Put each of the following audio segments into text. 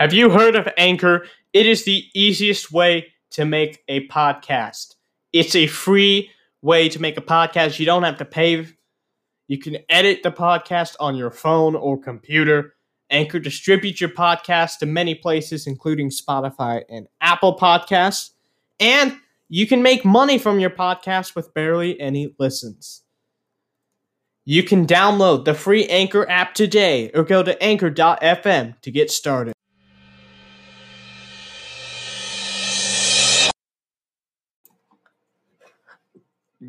Have you heard of Anchor? It is the easiest way to make a podcast. It's a free way to make a podcast. You don't have to pay. You can edit the podcast on your phone or computer. Anchor distributes your podcast to many places, including Spotify and Apple Podcasts. And you can make money from your podcast with barely any listens. You can download the free Anchor app today or go to anchor.fm to get started.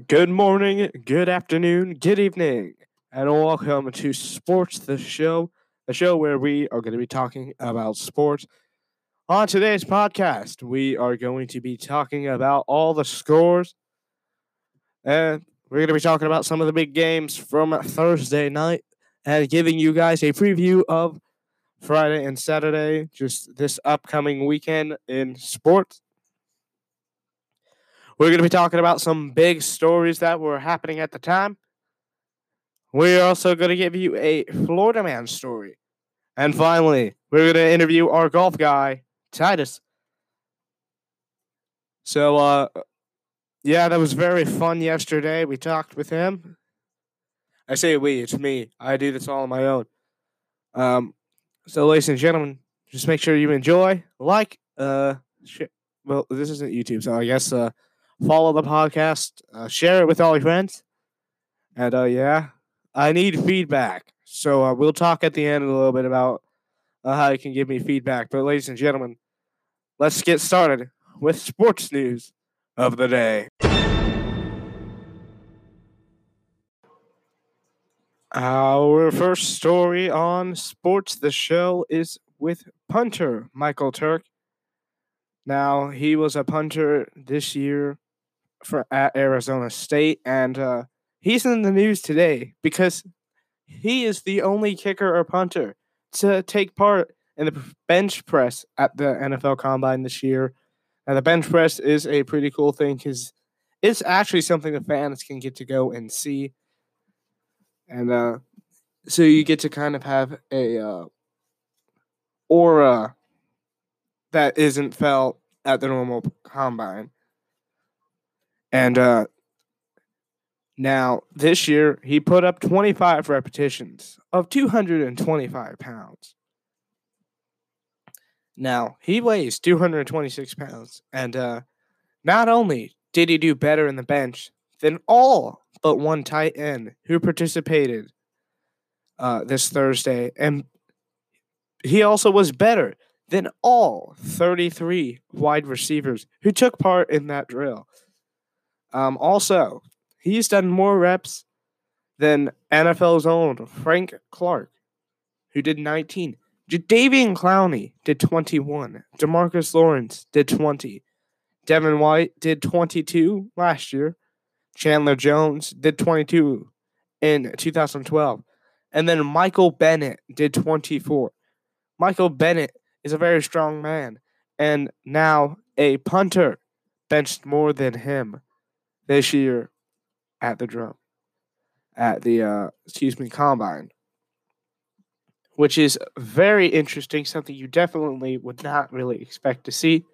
Good morning, good afternoon, good evening, and welcome to Sports the Show, a show where we are going to be talking about sports. On today's podcast, we are going to be talking about all the scores, and we're going to be talking about some of the big games from Thursday night and giving you guys a preview of Friday and Saturday, just this upcoming weekend in sports. We're going to be talking about some big stories that were happening at the time. We're also going to give you a Florida man story. And finally, we're going to interview our golf guy, Titus. So, uh, yeah, that was very fun yesterday. We talked with him. I say we, it's me. I do this all on my own. Um, so, ladies and gentlemen, just make sure you enjoy, like, uh, well, this isn't YouTube, so I guess, uh, follow the podcast, uh, share it with all your friends. And uh, yeah, I need feedback. So uh, we'll talk at the end a little bit about uh, how you can give me feedback. But ladies and gentlemen, let's get started with sports news of the day. Our first story on Sports the Show is with punter Michael Turk. Now, he was a punter this year for at Arizona State, and uh, he's in the news today because he is the only kicker or punter to take part in the bench press at the NFL Combine this year. Now, the bench press is a pretty cool thing because it's actually something the fans can get to go and see, and uh, so you get to kind of have a uh, aura that isn't felt at the normal combine. And uh, now this year he put up 25 repetitions of 225 pounds. Now he weighs 226 pounds, and uh, not only did he do better in the bench than all but one tight end who participated uh, this Thursday, and he also was better than all 33 wide receivers who took part in that drill. Um, also, he's done more reps than NFL's own Frank Clark, who did 19. Jadeveon Clowney did 21. Demarcus Lawrence did 20. Devin White did 22 last year. Chandler Jones did 22 in 2012. And then Michael Bennett did 24. Michael Bennett is a very strong man. And now a punter benched more than him this year at the drum, at the uh, excuse me combine, which is very interesting. Something you definitely would not really expect to see.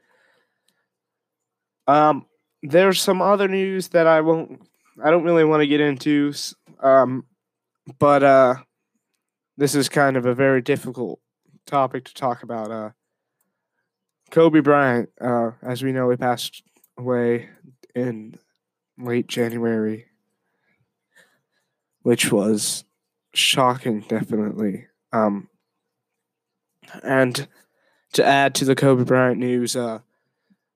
Um, there's some other news that I won't. I don't really want to get into. Um, but uh, this is kind of a very difficult topic to talk about. Uh, Kobe Bryant, uh, as we know, he passed away in late January, which was shocking, definitely. Um, and to add to the Kobe Bryant news, uh,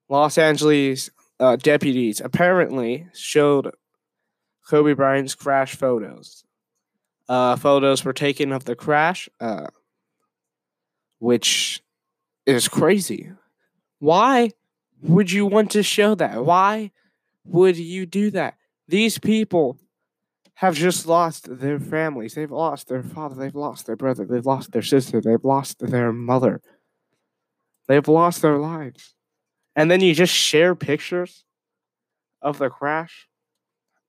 Los Angeles uh, deputies apparently showed Kobe Bryant's crash photos. Uh, photos were taken of the crash, uh, which is crazy. Why would you want to show that? Why would you do that? These people have just lost their families. They've lost their father. They've lost their brother. They've lost their sister. They've lost their mother. They've lost their lives. And then you just share pictures of the crash.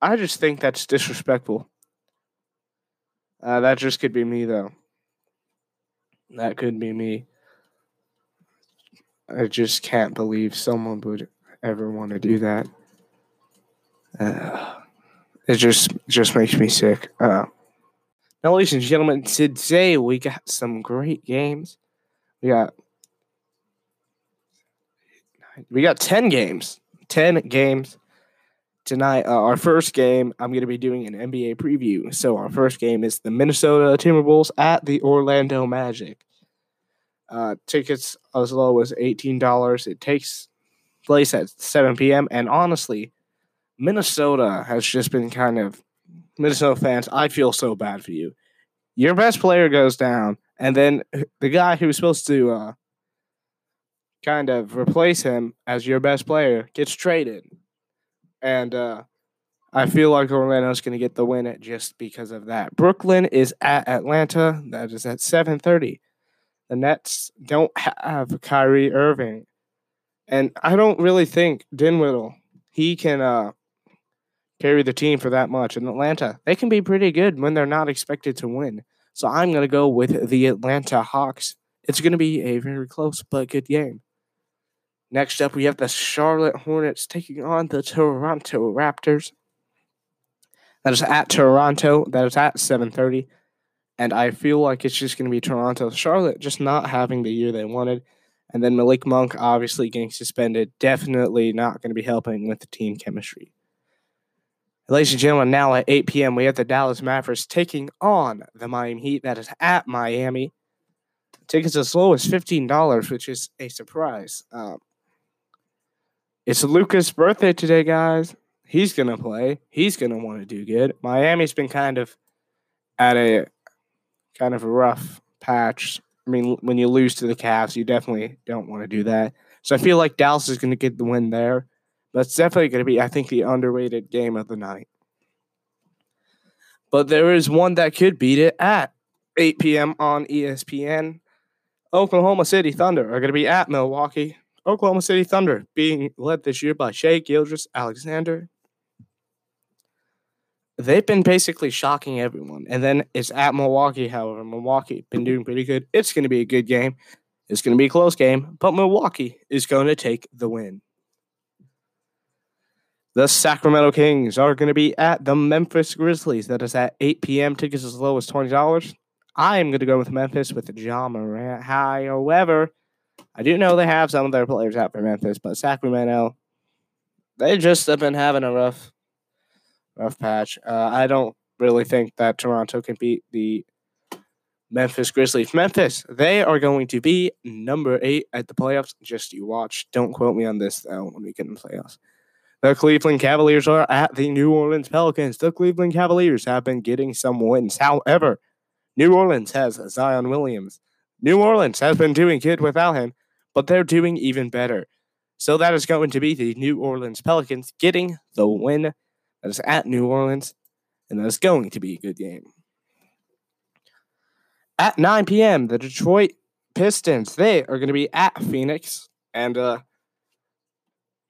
I just think that's disrespectful. Uh, that just could be me, though. That could be me. I just can't believe someone would ever want to do that. Uh, it just just makes me sick. Uh, now, ladies and gentlemen, today we got some great games. We got we got ten games, ten games tonight. Uh, our first game, I'm going to be doing an NBA preview. So our first game is the Minnesota Timberwolves at the Orlando Magic. Uh, tickets as low as eighteen dollars. It takes place at seven p.m. And honestly, Minnesota has just been kind of Minnesota fans. I feel so bad for you. Your best player goes down, and then the guy who's supposed to uh, kind of replace him as your best player gets traded, and uh, I feel like Orlando's going to get the win just because of that. Brooklyn is at Atlanta. That is at seven thirty. The Nets don't have Kyrie Irving. And I don't really think Dinwiddie, he can uh, carry the team for that much. In Atlanta, they can be pretty good when they're not expected to win. So I'm going to go with the Atlanta Hawks. It's going to be a very close but good game. Next up, we have the Charlotte Hornets taking on the Toronto Raptors. That is at Toronto. That is at 7:30. And I feel like it's just going to be Toronto. Charlotte just not having the year they wanted. And then Malik Monk obviously getting suspended. Definitely not going to be helping with the team chemistry. Ladies and gentlemen, now at 8 p.m., we have the Dallas Mavericks taking on the Miami Heat. That is at Miami. Tickets as low as $15, which is a surprise. Um, it's Luka's birthday today, guys. He's going to play. He's going to want to do good. Miami's been kind of at a kind of a rough patch. I mean, when you lose to the Cavs, you definitely don't want to do that. So I feel like Dallas is going to get the win there. It's definitely going to be, I think, the underrated game of the night. But there is one that could beat it at 8 p.m. on ESPN. Oklahoma City Thunder are going to be at Milwaukee. Oklahoma City Thunder being led this year by Shai Gilgeous-Alexander. they've been basically shocking everyone. And then it's at Milwaukee, however. Milwaukee been doing pretty good. It's going to be a good game. It's going to be a close game, but Milwaukee is going to take the win. The Sacramento Kings are going to be at the Memphis Grizzlies. That is at 8 p.m. Tickets as low as $20. I am going to go with Memphis with Ja Morant. However, I do know they have some of their players out for Memphis, but Sacramento, they just have been having a rough rough patch. Uh, I don't really think that Toronto can beat the Memphis Grizzlies. Memphis, they are going to be number eight at the playoffs. Just you watch. Don't quote me on this though when we get in the playoffs. The Cleveland Cavaliers are at the New Orleans Pelicans. The Cleveland Cavaliers have been getting some wins. However, New Orleans has Zion Williams. New Orleans has been doing good without him, but they're doing even better. So that is going to be the New Orleans Pelicans getting the win that is at New Orleans, and that is going to be a good game. At 9 p.m., the Detroit Pistons, they are going to be at Phoenix. And uh,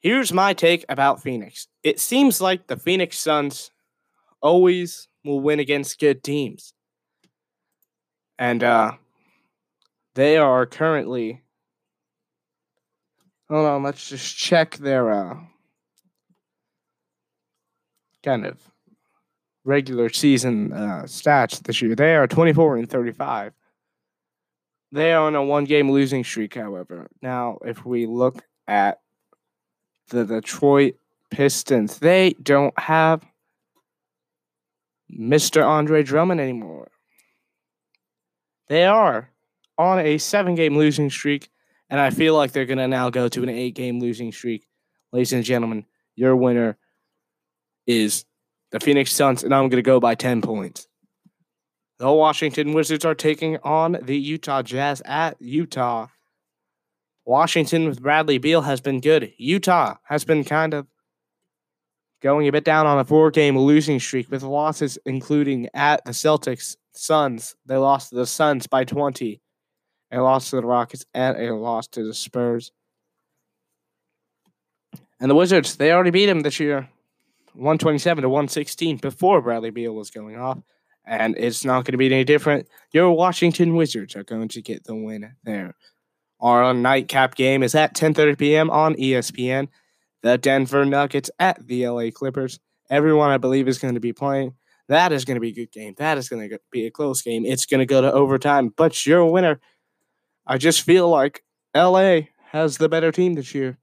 here's my take about Phoenix. It seems like the Phoenix Suns always will win against good teams. And uh, they are currently. Hold on, let's just check their uh, kind of regular season uh, stats this year. They are 24 and 35. They are on a one game losing streak, however. Now, if we look at the Detroit Pistons, they don't have Mr. Andre Drummond anymore. They are on a seven game losing streak, and I feel like they're going to now go to an eight game losing streak. Ladies and gentlemen, your winner is the Phoenix Suns, and I'm going to go by 10 points. The Washington Wizards are taking on the Utah Jazz at Utah. Washington with Bradley Beal has been good. Utah has been kind of going a bit down on a four game losing streak with losses, including at the Celtics, Suns. They lost to the Suns by 20. They lost to the Rockets and a loss to the Spurs. And the Wizards, they already beat them this year. 127 to 116 before Bradley Beal was going off. And it's not going to be any different. Your Washington Wizards are going to get the win there. Our nightcap game is at 10:30 p.m. on ESPN. The Denver Nuggets at the LA Clippers. Everyone, I believe, is going to be playing. That is going to be a good game. That is going to be a close game. It's going to go to overtime, but you're a winner. I just feel like LA has the better team this year.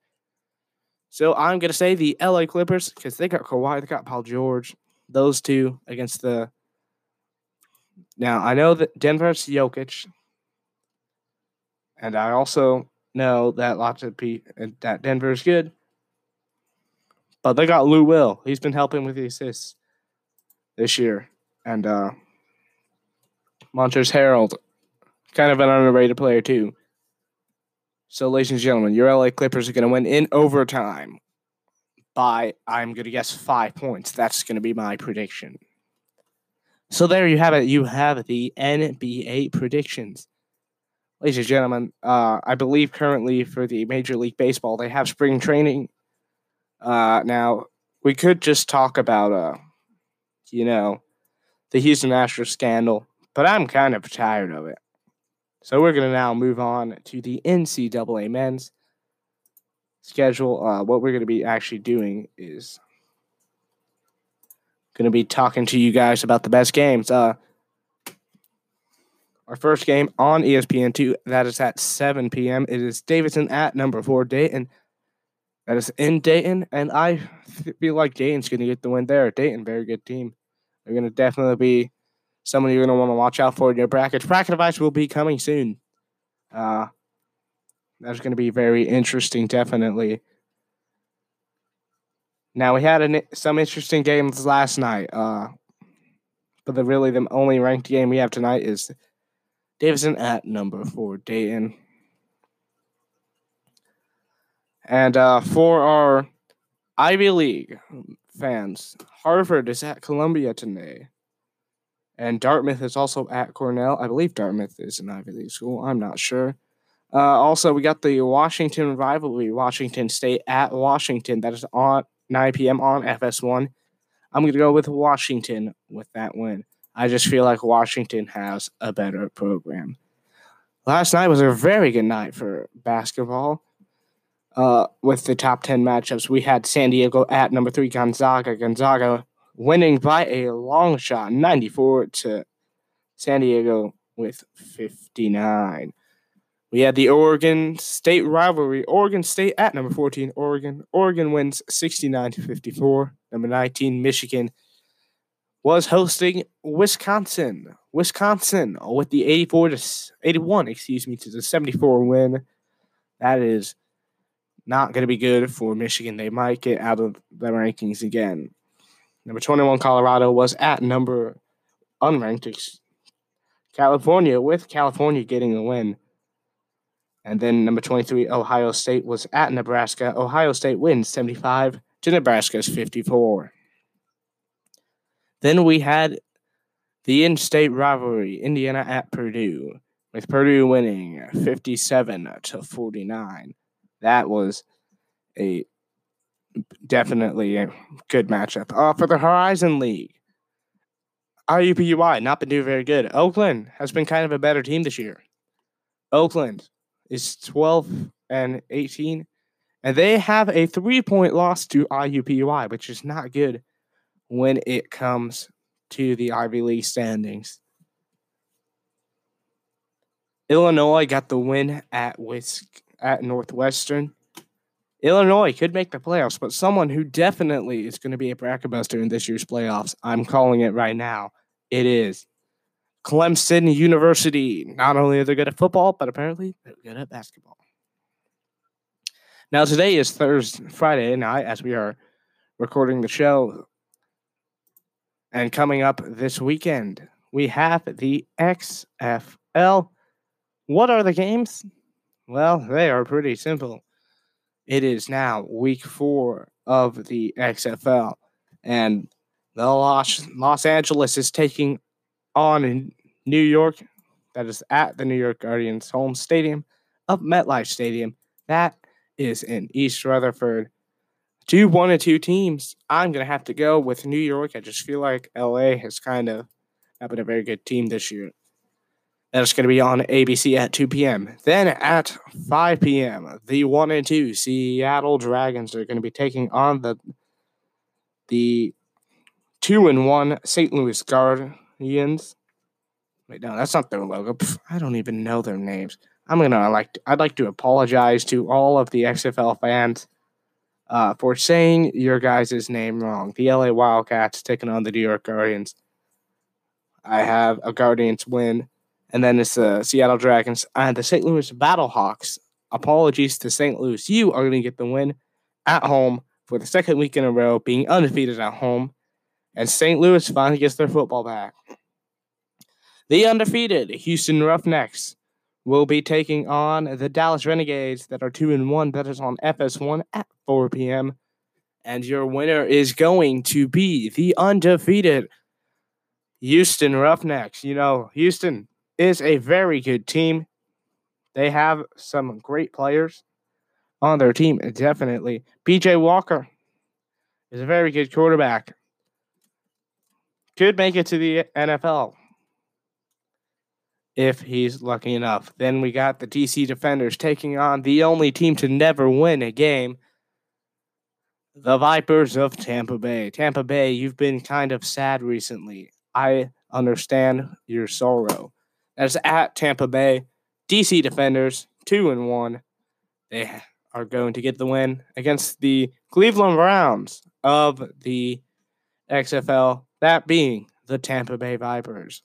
So I'm going to say the LA Clippers because they got Kawhi, they got Paul George. Those two against the. Now, I know that Denver's Jokic. And I also know that lots of people, that Denver's good. But they got Lou Will. He's been helping with the assists this year. And uh Montrezl Harrell, kind of an underrated player too. So, ladies and gentlemen, your LA Clippers are going to win in overtime by, I'm going to guess, five points. That's going to be my prediction. So, there you have it. You have the NBA predictions. Ladies and gentlemen, uh, I believe currently for the Major League Baseball, they have spring training. Uh, now, we could just talk about, uh, you know, the Houston Astros scandal, but I'm kind of tired of it. So we're going to now move on to the NCAA men's schedule. Uh, what we're going to be actually doing is going to be talking to you guys about the best games. Uh, our first game on ESPN2, that is at 7 p.m. It is Davidson at number four, Dayton. That is in Dayton, and I feel like Dayton's going to get the win there. Dayton, very good team. They're going to definitely be someone you're going to want to watch out for in your brackets. Bracket advice will be coming soon. Uh, that's going to be very interesting, definitely. Now we had an, some interesting games last night, uh, but the really the only ranked game we have tonight is Davidson at number four, Dayton. And uh, for our Ivy League fans, Harvard is at Columbia today. And Dartmouth is also at Cornell. I believe Dartmouth is an Ivy League school. I'm not sure. Uh, also, we got the Washington rivalry, Washington State at Washington. That is on 9 p.m. on FS1. I'm going to go with Washington with that win. I just feel like Washington has a better program. Last night was a very good night for basketball. Uh, with the top 10 matchups, we had San Diego at number three, Gonzaga. Gonzaga winning by a long shot, 94 to San Diego with 59. We had the Oregon State rivalry. Oregon State at number 14, Oregon. Oregon wins 69 to 54. Number 19, Michigan was hosting Wisconsin. Wisconsin with the 84 to 81, excuse me, to the 74 win. That is not going to be good for Michigan. They might get out of the rankings again. Number 21, Colorado was at number unranked California, with California getting a win. And then number 23, Ohio State was at Nebraska. Ohio State wins 75 to Nebraska's 54. Then we had the in state rivalry, Indiana at Purdue, with Purdue winning 57 to 49. That was a definitely a good matchup. Uh, for the Horizon League, IUPUI not been doing very good. Oakland has been kind of a better team this year. Oakland is 12 and 18, and they have a three point loss to IUPUI, which is not good when it comes to the Ivy League standings. Illinois got the win at Whisk at Northwestern. Illinois could make the playoffs, but someone who definitely is going to be a bracket buster in this year's playoffs, I'm calling it right now. It is Clemson University. Not only are they good at football, but apparently they're good at basketball. Now, today is Thursday, Friday night, as we are recording the show. And coming up this weekend, we have the XFL. What are the games? Well, they are pretty simple. It is now week four of the XFL, and the Los, Los Angeles is taking on New York. That is at the New York Guardians' home stadium of MetLife Stadium. That is in East Rutherford. Two one and two teams. I'm gonna have to go with New York. I just feel like LA has kind of not been a very good team this year. That's going to be on ABC at 2 p.m. Then at 5 p.m., the 1 and 2 Seattle Dragons are going to be taking on the the 2 and 1 St. Louis Guardians. Wait, no, that's not their logo. Pff, I don't even know their names. I'm gonna like to, I'd like to apologize to all of the XFL fans uh, for saying your guys' name wrong. The LA Wildcats taking on the New York Guardians. I have a Guardians win, and then it's the Seattle Dragons and the St. Louis Battlehawks. Apologies to St. Louis. You are going to get the win at home for the second week in a row, being undefeated at home. And St. Louis finally gets their football back. The undefeated Houston Roughnecks will be taking on the Dallas Renegades that are 2 and 1. That is on FS1 at 4 p.m. And your winner is going to be the undefeated Houston Roughnecks. You know, Houston is a very good team. They have some great players on their team, definitely. PJ Walker is a very good quarterback. Could make it to the NFL if he's lucky enough. Then we got the DC Defenders taking on the only team to never win a game the Vipers of Tampa Bay. Tampa Bay, you've been kind of sad recently. I understand your sorrow. That's at Tampa Bay. DC Defenders, 2 and 1. They are going to get the win against the Cleveland Browns of the XFL, that being the Tampa Bay Vipers.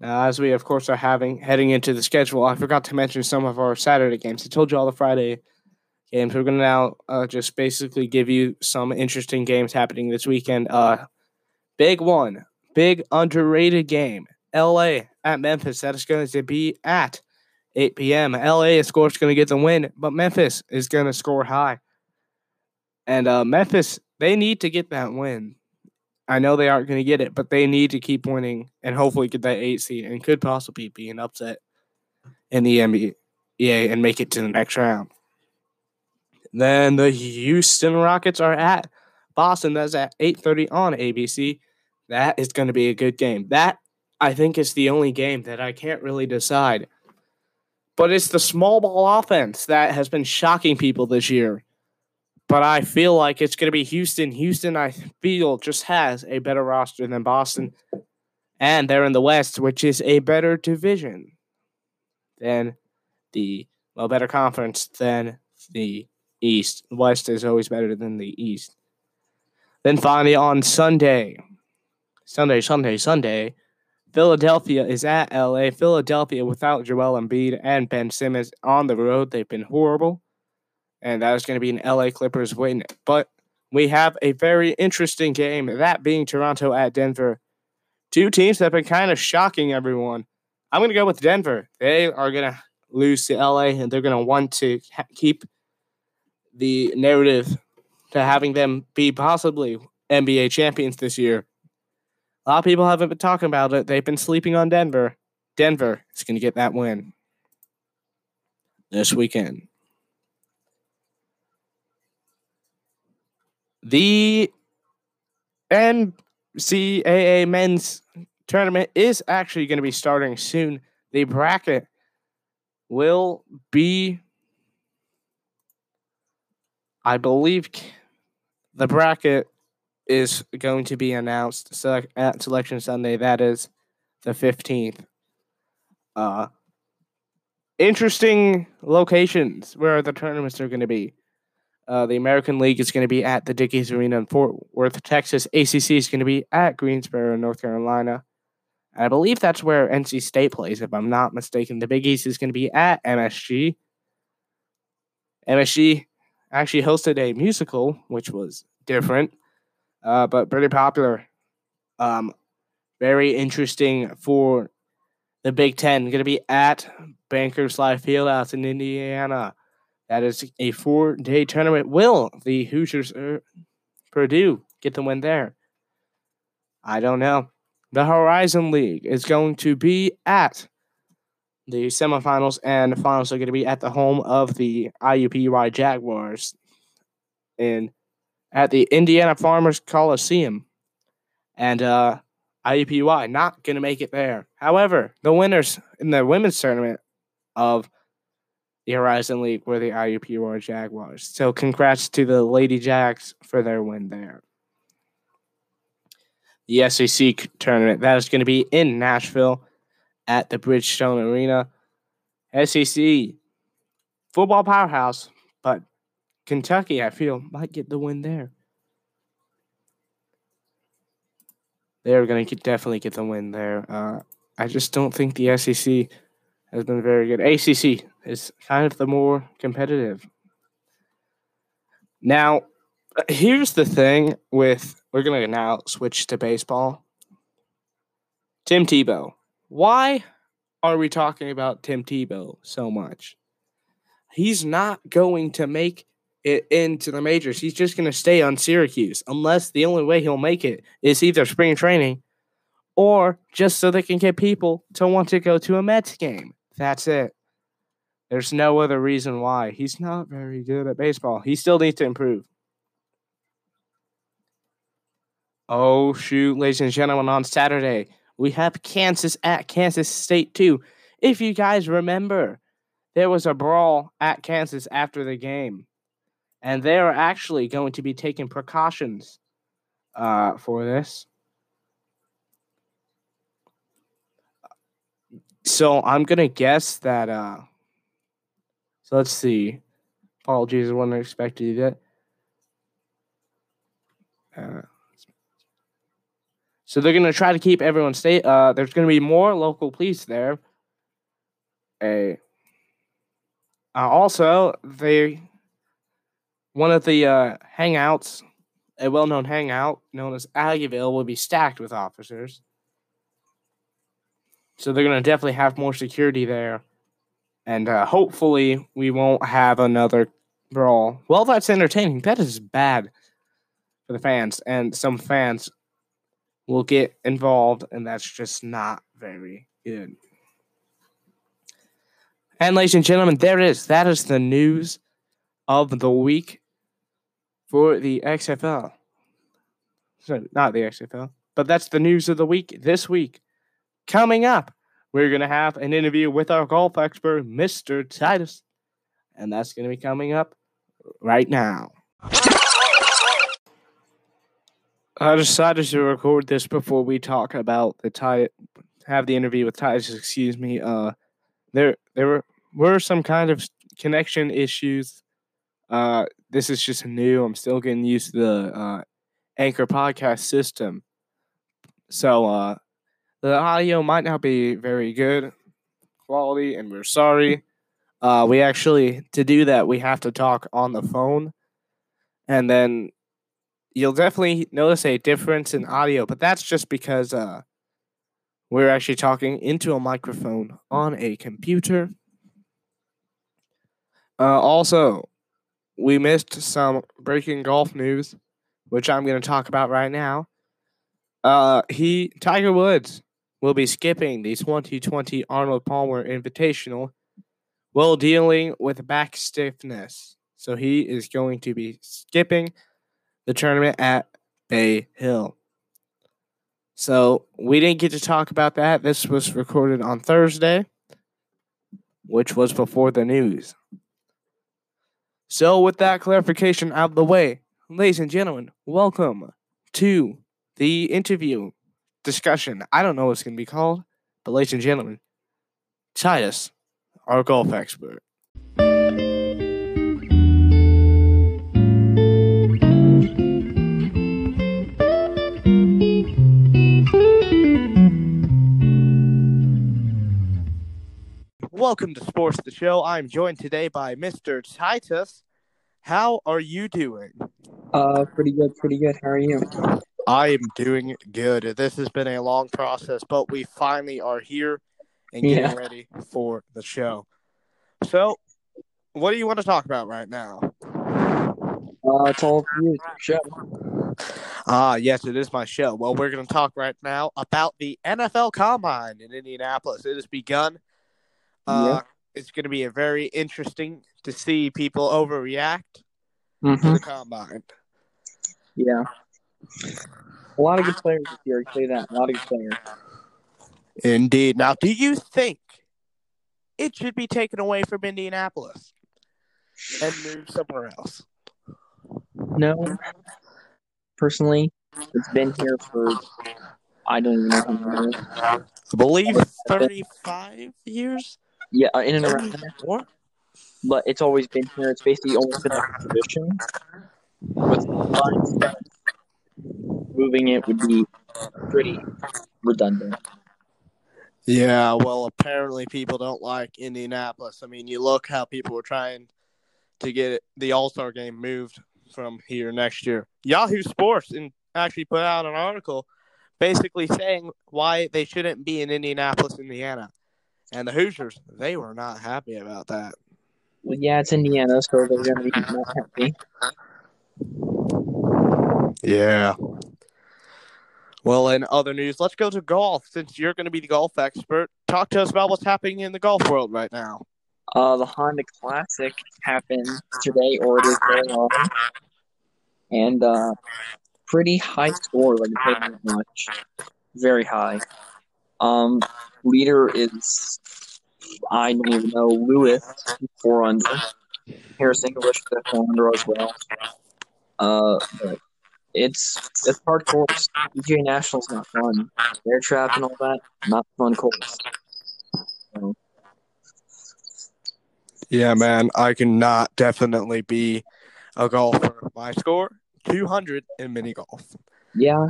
Now, as we of course are having heading into the schedule, I forgot to mention some of our Saturday games. I told you all the Friday games. We're going to now uh, just basically give you some interesting games happening this weekend. Uh, big one, big underrated game. LA at Memphis. That is going to be at 8 p.m. LA, of course, going to get the win, but Memphis is going to score high. And uh, Memphis, they need to get that win. I know they aren't going to get it, but they need to keep winning and hopefully get that eight seed and could possibly be an upset in the NBA and make it to the next round. Then the Houston Rockets are at Boston. That's at 8:30 on ABC. That is going to be a good game. That I think is the only game that I can't really decide. But it's the small ball offense that has been shocking people this year. But I feel like it's going to be Houston. Houston, I feel, just has a better roster than Boston. And they're in the West, which is a better division than the, well, better conference than the East. West is always better than the East. Then finally on Sunday, Sunday, Sunday, Sunday, Philadelphia is at LA. Philadelphia without Joel Embiid and Ben Simmons on the road. They've been horrible. And that is going to be an LA Clippers win. But we have a very interesting game, that being Toronto at Denver. Two teams that have been kind of shocking everyone. I'm going to go with Denver. They are going to lose to LA and they're going to want to ha- keep the narrative to having them be possibly NBA champions this year. A lot of people haven't been talking about it. They've been sleeping on Denver. Denver is going to get that win this weekend. The NCAA men's tournament is actually going to be starting soon. The bracket will be I believe the bracket is going to be announced at Selection Sunday. That is the 15th. Uh, interesting locations where the tournaments are going to be. Uh, the American League is going to be at the Dickies Arena in Fort Worth, Texas. ACC is going to be at Greensboro, North Carolina. And I believe that's where NC State plays, if I'm not mistaken. The Big East is going to be at MSG. MSG actually hosted a musical, which was different, uh, but pretty popular. Um, very interesting for the Big Ten. Going to be at Bankers Life Fieldhouse in Indiana. That is a four-day tournament. Will the Hoosiers er, Purdue get the win there? I don't know. The Horizon League is going to be at the semifinals and the finals are going to be at the home of the IUPUI Jaguars in at the Indiana Farmers Coliseum. And uh, IUPUI not going to make it there. However, the winners in the women's tournament of the Horizon League were the IUPUI Jaguars. So congrats to the Lady Jags for their win there. The SEC tournament that is going to be in Nashville at the Bridgestone Arena. SEC football powerhouse, but Kentucky, I feel, might get the win there. They're going to definitely get the win there. Uh, I just don't think the SEC has been very good. ACC is kind of the more competitive. Now, here's the thing with we're going to now switch to baseball. Tim Tebow. Why are we talking about Tim Tebow so much? He's not going to make it into the majors. He's just going to stay on Syracuse unless the only way he'll make it is either spring training or just so they can get people to want to go to a Mets game. That's it. There's no other reason why. He's not very good at baseball. He still needs to improve. Oh, shoot, ladies and gentlemen, on Saturday, we have Kansas at Kansas State, too. If you guys remember, there was a brawl at Kansas after the game and they are actually going to be taking precautions uh, for this. So I'm gonna guess that. Uh, so let's see. Apologies, I wasn't expecting that. Uh, so they're gonna try to keep everyone safe. Uh, there's gonna be more local police there. Uh, also, they one of the uh, hangouts, a well known hangout known as Aggieville, will be stacked with officers. So they're going to definitely have more security there. And uh, hopefully, we won't have another brawl. Well, that's entertaining. That is bad for the fans. And some fans will get involved, and that's just not very good. And, ladies and gentlemen, there it is. That is the news of the week for the XFL. So, not the XFL, but that's the news of the week this week. Coming up, we're going to have an interview with our golf expert, Mr. Titus. And that's going to be coming up right now. I decided to record this before we talk about the tie have the interview with Titus, excuse me. Uh there there were, were some kind of connection issues uh, this is just new. I'm still getting used to the uh, Anchor podcast system. So uh, the audio might not be very good quality, and we're sorry. Uh, we actually, to do that, we have to talk on the phone. And then you'll definitely notice a difference in audio, but that's just because uh, we're actually talking into a microphone on a computer. Uh, also, we missed some breaking golf news, which I'm going to talk about right now. Uh, he Tiger Woods will be skipping the 2020 Arnold Palmer Invitational while dealing with back stiffness. So he is going to be skipping the tournament at Bay Hill. So we didn't get to talk about that. This was recorded on Thursday, which was before the news. So, with that clarification out of the way, ladies and gentlemen, welcome to the interview discussion. I don't know what it's going to be called, but ladies and gentlemen, Titus, our golf expert. Welcome to Sports the Show. I'm joined today by Mr. Titus. How are you doing? Uh, pretty good, pretty good. How are you? I am doing good. This has been a long process, but we finally are here and getting Yeah. ready for the show. So, what do you want to talk about right now? Uh, it's all for you. It's your show. Ah, yes, it is my show. Well, we're going to talk right now about the NFL Combine in Indianapolis. It has begun. Uh, It's going to be a very interesting to see people overreact to Mm-hmm. the Combine. Yeah. A lot of good players this year. I say that. A lot of good players. Indeed. Now, do you think it should be taken away from Indianapolis and moved somewhere else? No, personally, it's been here for I don't even know how many years. I believe 35 years? Yeah, uh, in and around. But it's always been here. It's basically almost been a tradition. With moving it would be pretty redundant. Yeah, well, apparently people don't like Indianapolis. I mean, you look how people were trying to get the All Star game moved from here next year. Yahoo Sports and actually put out an article basically saying why they shouldn't be in Indianapolis, Indiana. And the Hoosiers, they were not happy about that. Well, yeah, it's Indiana, so they're going to be not happy. Yeah. Well, in other news, let's go to golf. Since you're going to be the golf expert, talk to us about what's happening in the golf world right now. Uh, the Honda Classic happened today, or it is going on, and uh, pretty high score. Like it not much, very high. Um, leader is I don't even know Lewis four under. Harris English four under as well. Uh, but it's it's hard course. PGA National's not fun. Bear Trap and all that, not fun course. So, Yeah, man, I cannot definitely be a golfer. My score, 200 in mini golf. yeah,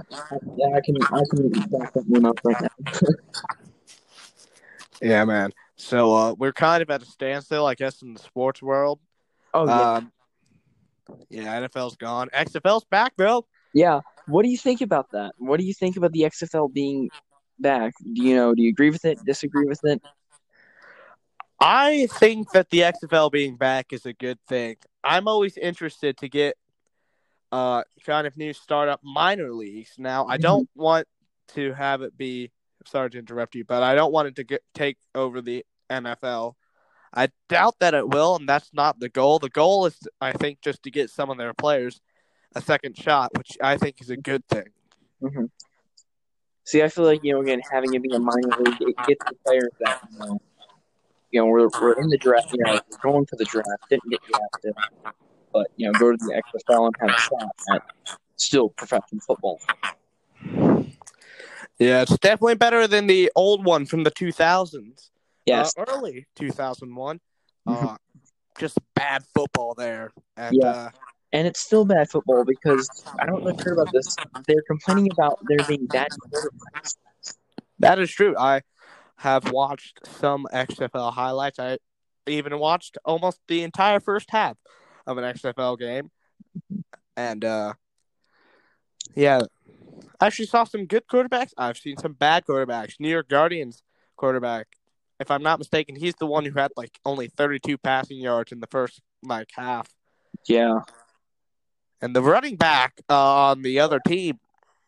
yeah, I can I can back that one up right now. Yeah, man. So uh, we're kind of at a standstill, I guess, in the sports world. oh yeah, Um, yeah, NFL's gone. XFL's back, though. yeah. What do you think about that? What do you think about the XFL being back? Do you know? Do you agree with it? Disagree with it? I think that the XFL being back is a good thing. I'm always interested to get uh kind of new startup minor leagues. Now, I don't want to have it be sorry to interrupt you, but I don't want it to get take over the NFL. I doubt that it will, and that's not the goal. The goal is, I think, just to get some of their players a second shot, which I think is a good thing. hmm See, I feel like you know, again, having it be a minor league, it gets the players that you know, you know, we're we're in the draft, you know, we're going to the draft, didn't get drafted, but you know, go to the XFL and have a shot at still professional football. Yeah, it's definitely better than the old one from the 2000s. Yes, uh, early 2001. Uh, just bad football there. And, Yeah. uh, and it's still bad football because I don't know if you heard about this. They're complaining about there being bad quarterbacks. that is true. I have watched some XFL highlights. I even watched almost the entire first half of an XFL game. And, uh, yeah, I actually saw some good quarterbacks. I've seen some bad quarterbacks. New York Guardians quarterback, if I'm not mistaken, he's the one who had like only 32 passing yards in the first like half. Yeah, And the running back uh, on the other team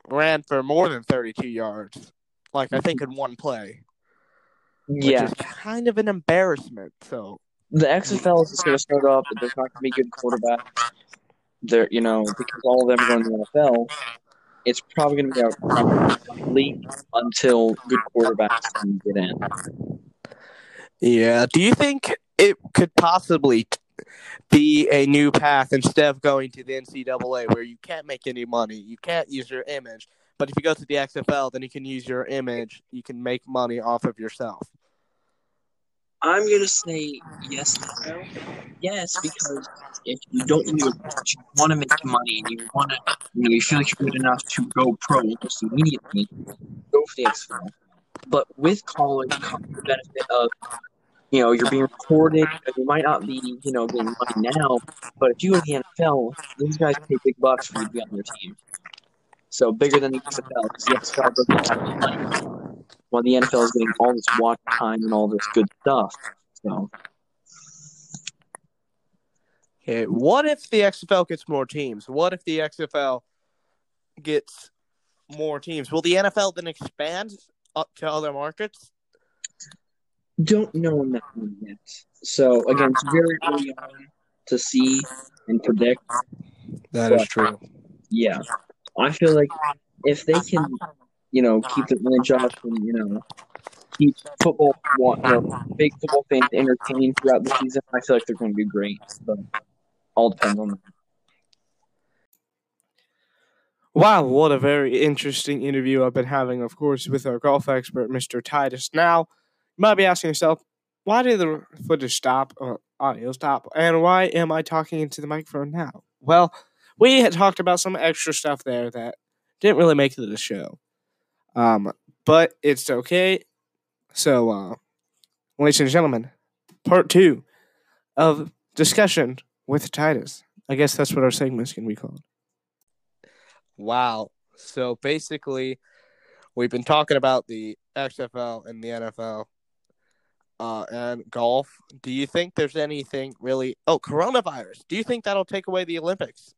ran for more than 32 yards, like I think in one play, which yeah. is kind of an embarrassment. So, The XFL is just going to start off, but there's not going to be good quarterbacks. There, you know, because all of them are going to the NFL. It's probably going to be a league until good quarterbacks can get in. Yeah, do you think it could possibly be a new path instead of going to the NCAA where you can't make any money, you can't use your image, but if you go to the XFL, then you can use your image, you can make money off of yourself. I'm going to say yes. Yes, because if you don't you want to make money and you want to, you know, you feel like you're good enough to go pro almost immediately, go for the XFL. But with college the benefit of, you know, you're being recorded. You might not be, you know, getting money now, but if you go to the NFL, these guys pay big bucks for you to be on their team. So bigger than the XFL because the XFL doesn't have any money, while the NFL is getting all this watch time and all this good stuff. So Okay, what if the XFL gets more teams? What if the XFL gets more teams? Will the NFL then expand up to other markets? Don't know on that one yet. So again, it's very early on to see and predict. That is true. Yeah, I feel like if they can, you know, keep the image up and you know keep football, you know, big football fans entertained throughout the season, I feel like they're going to be great. But all depends on them. Wow, what a very interesting interview I've been having, of course, with our golf expert, Mr. Titus. Now, you might be asking yourself, why did the footage stop or audio stop? And why am I talking into the microphone now? Well, we had talked about some extra stuff there that didn't really make it to the show. Um, but it's okay. So, uh, ladies and gentlemen, part two of discussion with Titus. I guess that's what our segment's going to be called. Wow. So basically, we've been talking about the XFL and the NFL uh, and golf. Do you think there's anything really? Oh, coronavirus. Do you think that'll take away the Olympics?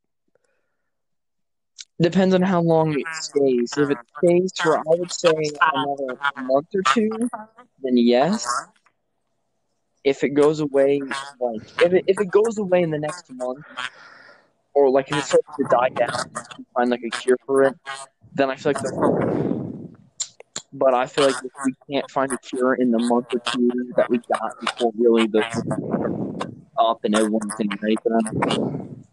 Depends on how long it stays. If it stays for, I would say, another month or two, then yes. If it goes away, like if it if it goes away in the next month, or like if it starts to die down, and find like a cure for it, then I feel like the. But I feel like if we can't find a cure in the month or two that we got before really the up and everyone can ready for them.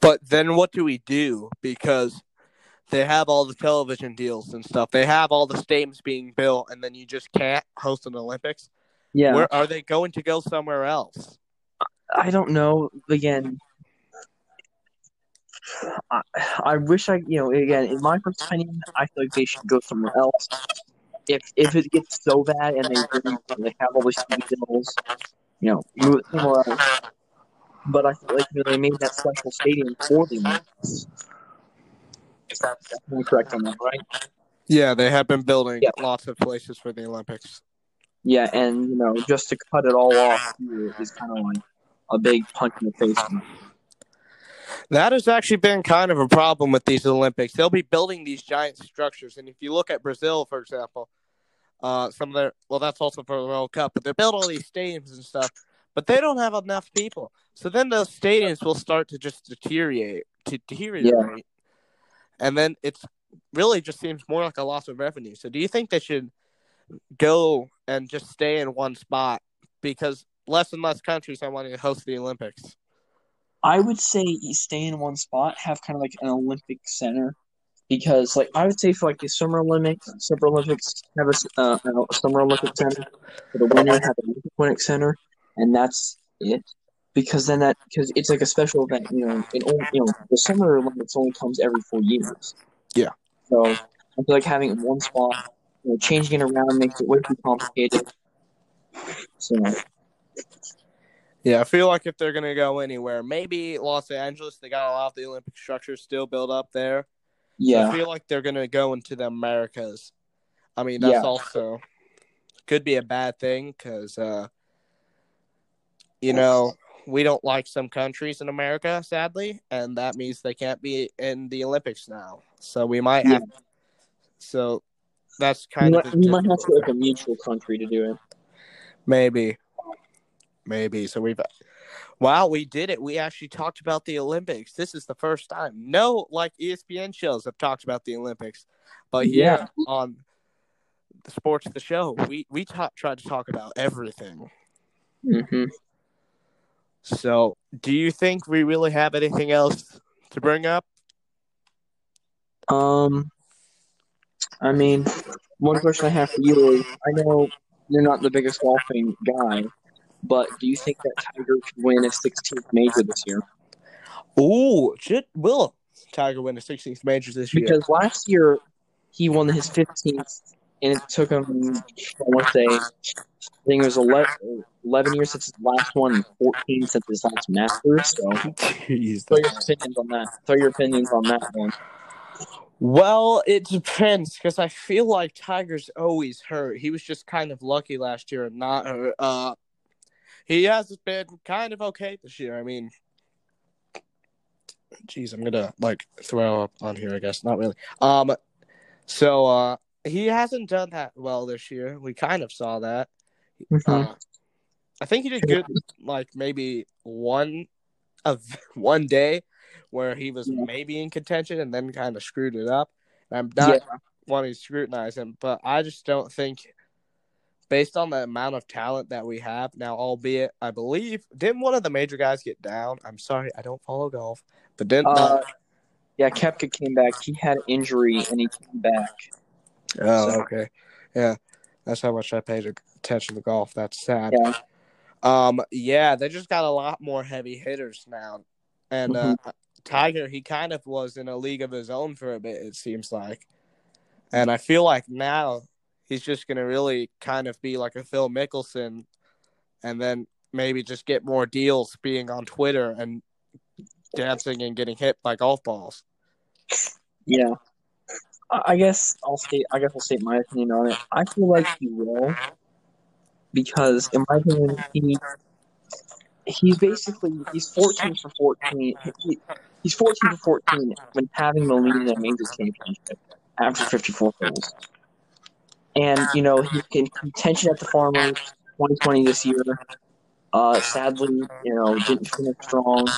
But then what do we do? Because they have all the television deals and stuff. They have all the stadiums being built, and then you just can't host an Olympics. Yeah, Where are they going to go somewhere else? I don't know. Again, I, I wish I, you know, again, in my first opinion, I feel like they should go somewhere else. If if it gets so bad and they really they have all these TV deals, you know, move it somewhere else. But I feel like you know, they made that special stadium for the Olympics. If that's correct on that, right? Yeah, they have been building Yeah. lots of places for the Olympics. Yeah, and you know, just to cut it all off here is kind of like a big punch in the face. That has actually been kind of a problem with these Olympics. They'll be building these giant structures, and if you look at Brazil, for example, uh, some of their well, that's also for the World Cup, but they build all these stadiums and stuff, but they don't have enough people. So then those stadiums will start to just deteriorate, to deteriorate, and then it's really just seems more like a loss of revenue. So do you think they should go and just stay in one spot because less and less countries are wanting to host the Olympics? I would say you stay in one spot, have kind of like an Olympic center, because like I would say for like the Summer Olympics, Summer Olympics have a, uh, a Summer Olympic center for the winter, have an Olympic center, and that's it. Because then that because it's like a special event, you know. Only, you know the Summer Olympics only comes every four years. Yeah. So I feel like having it in one spot, you know, changing it around makes it way too complicated. So Yeah, I feel like if they're gonna go anywhere, maybe Los Angeles, they got a lot of the Olympic structures still built up there. Yeah, I feel like they're gonna go into the Americas. I mean, that's Yeah. also could be a bad thing because, uh, you know, we don't like some countries in America, sadly, and that means they can't be in the Olympics now. So we might have. So that's kind might, of a we might have to like a mutual country to do it. Maybe. Maybe. So we've Wow, we did it. We actually talked about the Olympics. This is the first time. No like ESPN shows have talked about the Olympics. But Yeah. here on the sports the show, we we ta- tried to talk about everything. hmm So, do you think we really have anything else to bring up? Um, I mean, one question I have for you is: I know you're not the biggest golfing guy, but do you think that Tiger could win a 16th major this year? Ooh, should will Tiger win a 16th major this year? Because last year he won his 15th, and it took him, I want to say, I think it was 11, 11 years since his last one, and 14 since his last Masters. So, Jeez, throw your opinions on that. Throw your opinions on that one. Well, it depends because I feel like Tiger's always hurt. He was just kind of lucky last year and not hurt. Uh, he has been kind of okay this year. I mean, geez, I'm gonna like throw up on here. I guess not really. Um, so uh, he hasn't done that well this year. We kind of saw that. Mhm. Uh, I think he did good, like maybe one of one day where he was Yeah. maybe in contention and then kind of screwed it up. And I'm not Yeah. wanting to scrutinize him, but I just don't think, based on the amount of talent that we have now, albeit I believe didn't one of the major guys get down? I'm sorry, I don't follow golf, but didn't. Uh, yeah, Koepka came back. He had an injury and he came back. oh, so- okay, yeah, that's how much I paid attention to golf. That's sad. Yeah. Um, yeah, they just got a lot more heavy hitters now, and uh, Tiger he kind of was in a league of his own for a bit. It seems like, and I feel like now he's just gonna really kind of be like a Phil Mickelson, and then maybe just get more deals being on Twitter and dancing and getting hit by golf balls. Yeah. I guess I'll state. I guess I'll state my opinion on it. I feel like he will, because in my opinion, he he's basically he's fourteen for fourteen. He, he's fourteen for fourteen when having the lead in a majors championship after fifty four holes. And you know he can contention at the Farmers 2020 this year. Uh, sadly, you know didn't finish strong.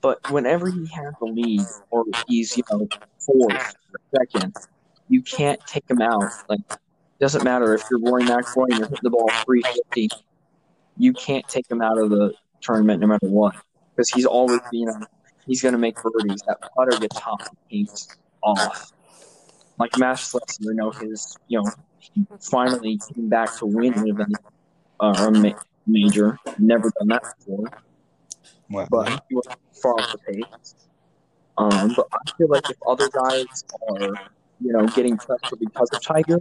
But whenever he has the lead, or he's you know fourth second, you can't take him out. Like, doesn't matter if you're Rory McIlroy and you're hitting the ball 350, you can't take him out of the tournament no matter what, because he's always you know he's going to make birdies. That putter gets hot, he's off. Like Masters last you know his you know he finally came back to win an event uh, or a ma- major. Never done that before Well, but he was far off the pace. Um, but I feel like if other guys are, you know, getting pressure because of Tiger,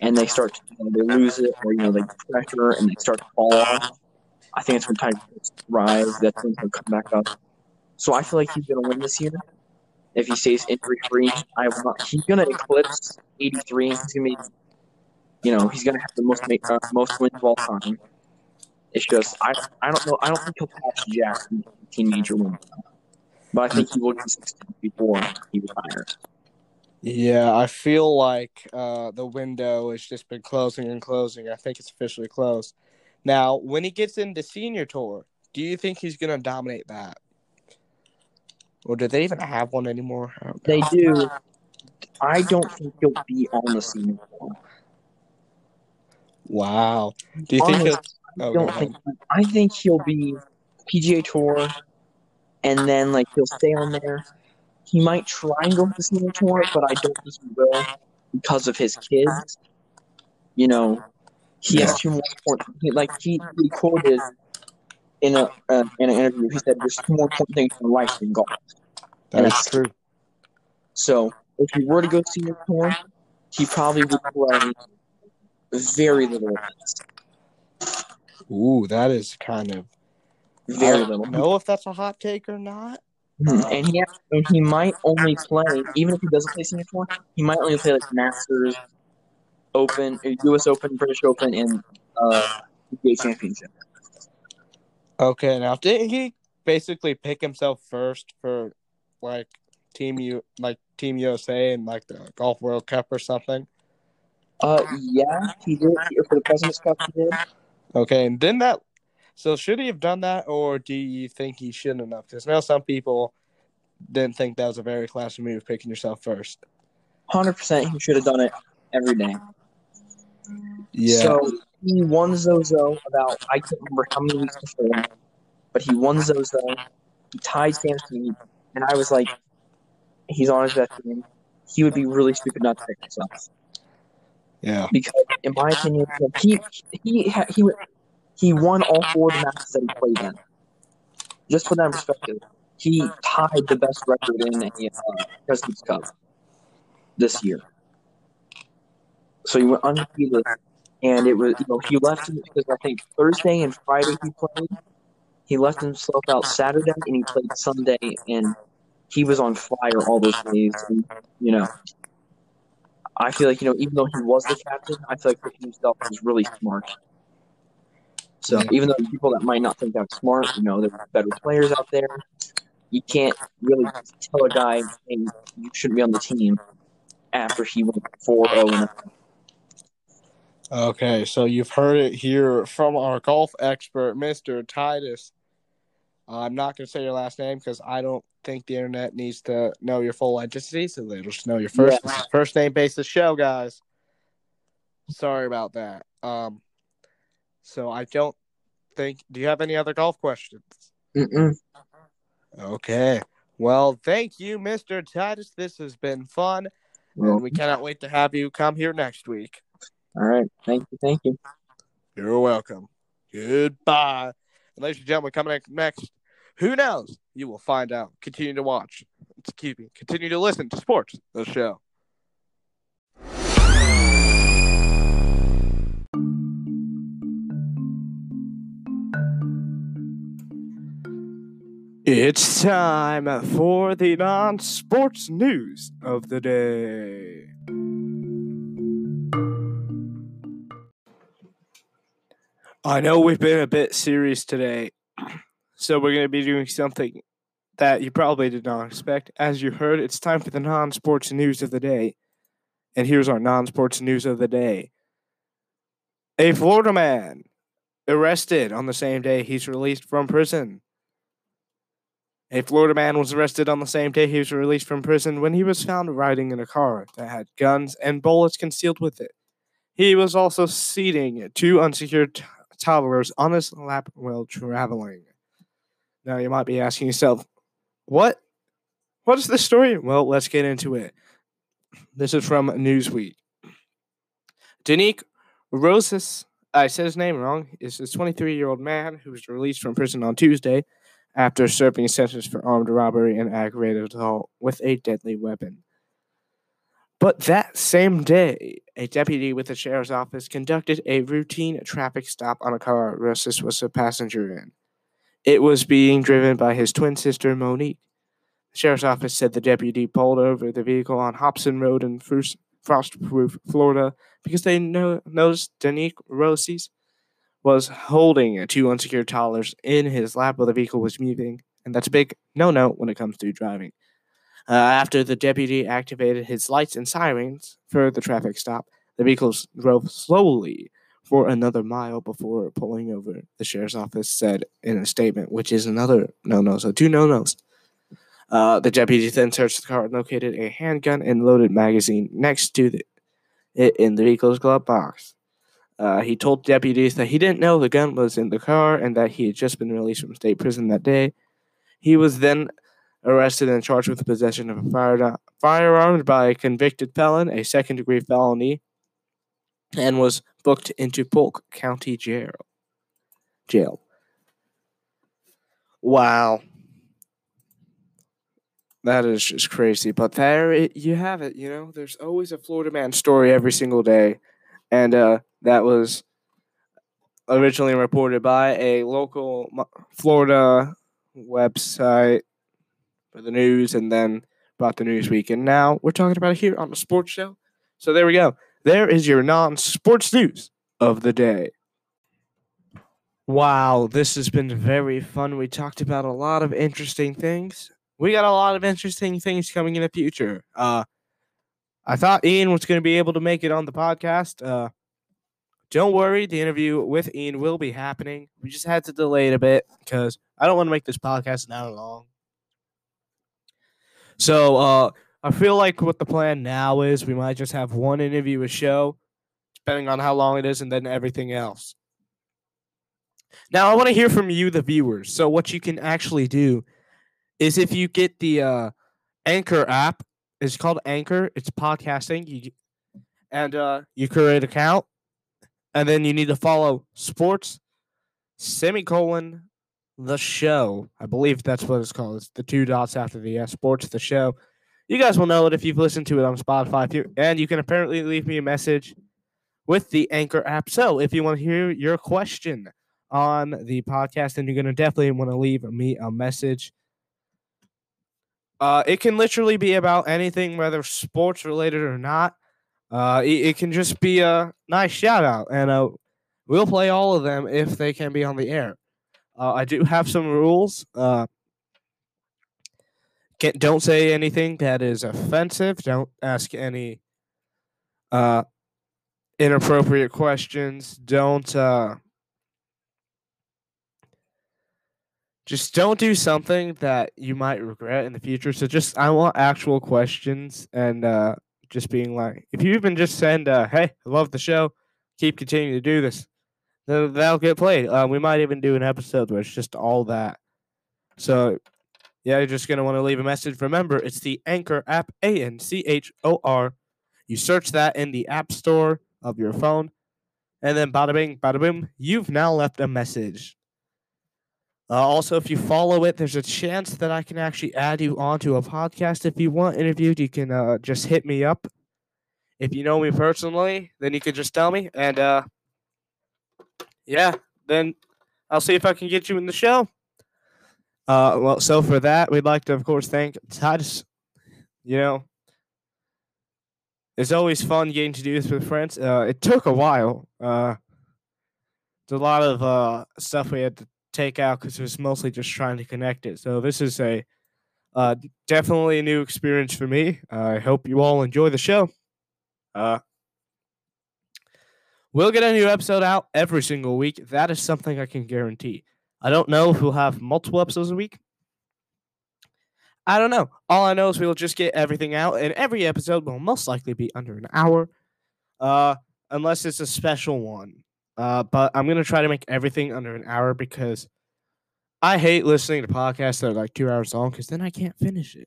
and they start to, you know, they lose it, or you know, they pressure and they start to fall off, I think it's when Tiger to rise. That's when he'll come back up. So I feel like he's gonna win this year if he stays injury free. I. He's gonna eclipse 83. He's gonna be, you know, he's gonna have the most uh, most wins of all time. It's just I I don't know I don't think he'll pass Jackson in major wins, but I think he will 16 before he retires. Yeah, I feel like uh, the window has just been closing and closing. I think it's officially closed. Now, when he gets into senior tour, do you think he's going to dominate that? Or do they even have one anymore? I don't. They do. I don't think he'll be on the senior tour. Wow. Do you think he'll? Oh, I Oh, don't ahead. think. I think he'll be PGA Tour, and then like he'll stay on there. He might try and go to the senior tour, but I don't think he will because of his kids. You know, he has two more important. He, like he, he quoted in a uh, in an interview, he said, "There's two more important things in life than golf." That is true. So if he were to go senior tour, he probably would play very little. Ooh, that is kind of. I Very don't little. know if that's a hot take or not. Mhm. And he and he might only play, even if he doesn't play senior tour, he might only play like Masters, Open, U.S. Open, British Open, and uh, PGA Championship. Okay, now didn't he basically pick himself first for like team U like Team USA and like the Golf World Cup or something? Uh, yeah, he did for the Presidents Cup. He did. Okay, and then that. So should he have done that, or do you think he shouldn't have? Because now some people didn't think that was a very classy move, picking yourself first. Hundred percent, he should have done it every day. Yeah. So he won Zozo about I can't remember how many weeks before, but he won Zozo. He tied Sam Snead, and I was like, he's on his best game. He would be really stupid not to pick himself yeah. because, in my opinion, he he he he won all four of the matches that he played in. Just for that perspective, he tied the best record in the uh, Presidents Cup this year. So he went undefeated, and it was you know he left him because I think Thursday and Friday he played. He left himself out Saturday and he played Sunday, and he was on fire all those days. And you know, I feel like you know even though he was the captain, I feel like picking himself was really smart. So even though people that might not think that's smart, you know, there are better players out there. You can't really tell a guy, "Hey, you shouldn't be on the team." After he went four zero and Okay, so you've heard it here from our golf expert, Mr. Titus. I'm not going to say your last name because I don't think the internet needs to know your full identity, so they'll just know your first Yeah. first name based the show, guys. Sorry about that. Um, so I don't think. Do you have any other golf questions? Mm-mm. Okay. Well, thank you, Mr. Titus. This has been fun, and we cannot wait to have you come here next week. All right. Thank you. Thank you. You're welcome. Goodbye. And ladies and gentlemen, coming up next, who knows? You will find out. Continue to watch. Excuse me. Continue to listen to Sports, the show. It's time for the non sports news of the day. I know we've been a bit serious today, so we're going to be doing something that you probably did not expect. As you heard, it's time for the non sports news of the day. And here's our non sports news of the day A Florida man arrested on the same day he's released from prison. A Florida man was arrested on the same day he was released from prison when he was found riding in a car that had guns and bullets concealed with it. He was also seating two unsecured t- toddlers on his lap while traveling. Now you might be asking yourself, what? What is the story? Well, let's get into it. This is from Newsweek. Danique Rosas, I said his name wrong, is a 23 year old man who was released from prison on Tuesday after serving a sentence for armed robbery and aggravated assault with a deadly weapon. But that same day, a deputy with the sheriff's office conducted a routine traffic stop on a car Rosas was a passenger in. It was being driven by his twin sister, Monique. The sheriff's office said the deputy pulled over the vehicle on Hobson Road in Frostproof, Florida, because they no- noticed Danique Rosas was holding two unsecured toddlers in his lap while the vehicle was moving, and that's a big no-no when it comes to driving. Uh, after the deputy activated his lights and sirens for the traffic stop, the vehicles drove slowly for another mile before pulling over. The sheriff's office said in a statement, which is another no-no. So two no-nos. Uh, the deputy then searched the car and located a handgun and loaded magazine next to the, it in the vehicle's glove box. Uh, he told deputies that he didn't know the gun was in the car and that he had just been released from state prison that day. He was then arrested and charged with the possession of a fire, firearm by a convicted felon, a second degree felony, and was booked into Polk County Jail. Jail. Wow. That is just crazy. But there it, you have it. You know, there's always a Florida man story every single day. And uh, that was originally reported by a local Florida website the news and then brought to Newsweek. And now we're talking about it here on the sports show. So there we go. There is your non sports news of the day. Wow, this has been very fun. We talked about a lot of interesting things. We got a lot of interesting things coming in the future. Uh, I thought Ian was going to be able to make it on the podcast. Uh, don't worry, the interview with Ian will be happening. We just had to delay it a bit because I don't want to make this podcast that long. So uh, I feel like what the plan now is, we might just have one interview a show, depending on how long it is, and then everything else. Now I want to hear from you, the viewers. So what you can actually do is if you get the uh, Anchor app, it's called Anchor. It's podcasting. You and uh, you create an account, and then you need to follow sports semicolon the show. I believe that's what it's called. It's the two dots after the uh, sports the show. You guys will know it if you've listened to it on Spotify. If and you can apparently leave me a message with the Anchor app. So if you want to hear your question on the podcast, then you're going to definitely want to leave me a message. Uh, it can literally be about anything, whether sports related or not. Uh, it, it can just be a nice shout out, and uh, we'll play all of them if they can be on the air. Uh, I do have some rules. Uh, don't say anything that is offensive. Don't ask any uh, inappropriate questions. Don't uh, just don't do something that you might regret in the future. So just I want actual questions and uh just being like if you even just send uh hey, I love the show, keep continuing to do this, that'll get played. Uh, we might even do an episode where it's just all that. So yeah, you're just gonna want to leave a message. Remember, it's the Anchor app, A N C H O R. You search that in the App Store of your phone, and then bada bing, bada boom, you've now left a message. Uh, also, if you follow it, there's a chance that I can actually add you onto a podcast. If you want interviewed, you can uh, just hit me up. If you know me personally, then you can just tell me, and uh, yeah, then I'll see if I can get you in the show. Uh, well, so for that, we'd like to, of course, thank Titus. You know, it's always fun getting to do this with friends. Uh, it took a while. Uh, there's a lot of uh, stuff we had to take out because it was mostly just trying to connect it. So this is a uh, definitely a new experience for me. I hope you all enjoy the show. Uh, we'll get a new episode out every single week. That is something I can guarantee. I don't know if we'll have multiple episodes a week. I don't know. All I know is we'll just get everything out, and every episode will most likely be under an hour, uh, unless it's a special one. Uh, but I'm gonna try to make everything under an hour because I hate listening to podcasts that are like two hours long because then I can't finish it.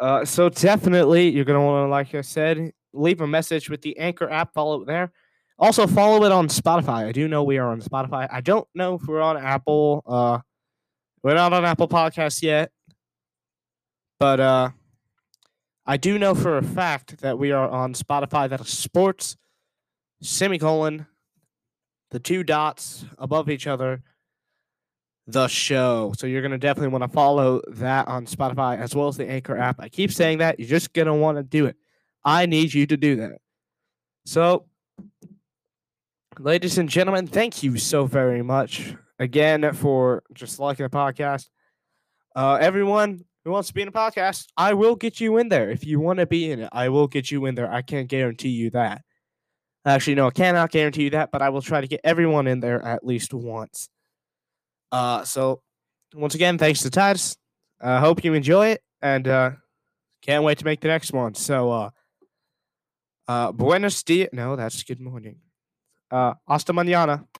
Uh, so definitely you're gonna want to, like I said, leave a message with the Anchor app. Follow it there. Also follow it on Spotify. I do know we are on Spotify. I don't know if we're on Apple. Uh, we're not on Apple Podcasts yet, but uh, I do know for a fact that we are on Spotify. That is sports semicolon the two dots above each other the show. So you're going to definitely want to follow that on Spotify as well as the Anchor app. I keep saying that. You're just going to want to do it. I need you to do that. So, ladies and gentlemen, thank you so very much again for just liking the podcast. Uh, everyone who wants to be in a podcast, I will get you in there. If you want to be in it, I will get you in there. I can't guarantee you that. Actually, no, I cannot guarantee you that, but I will try to get everyone in there at least once. Uh, so once again, thanks to Titus. I uh, hope you enjoy it, and uh, can't wait to make the next one. So, uh, uh, buenos dias. No, that's good morning. Uh, hasta mañana.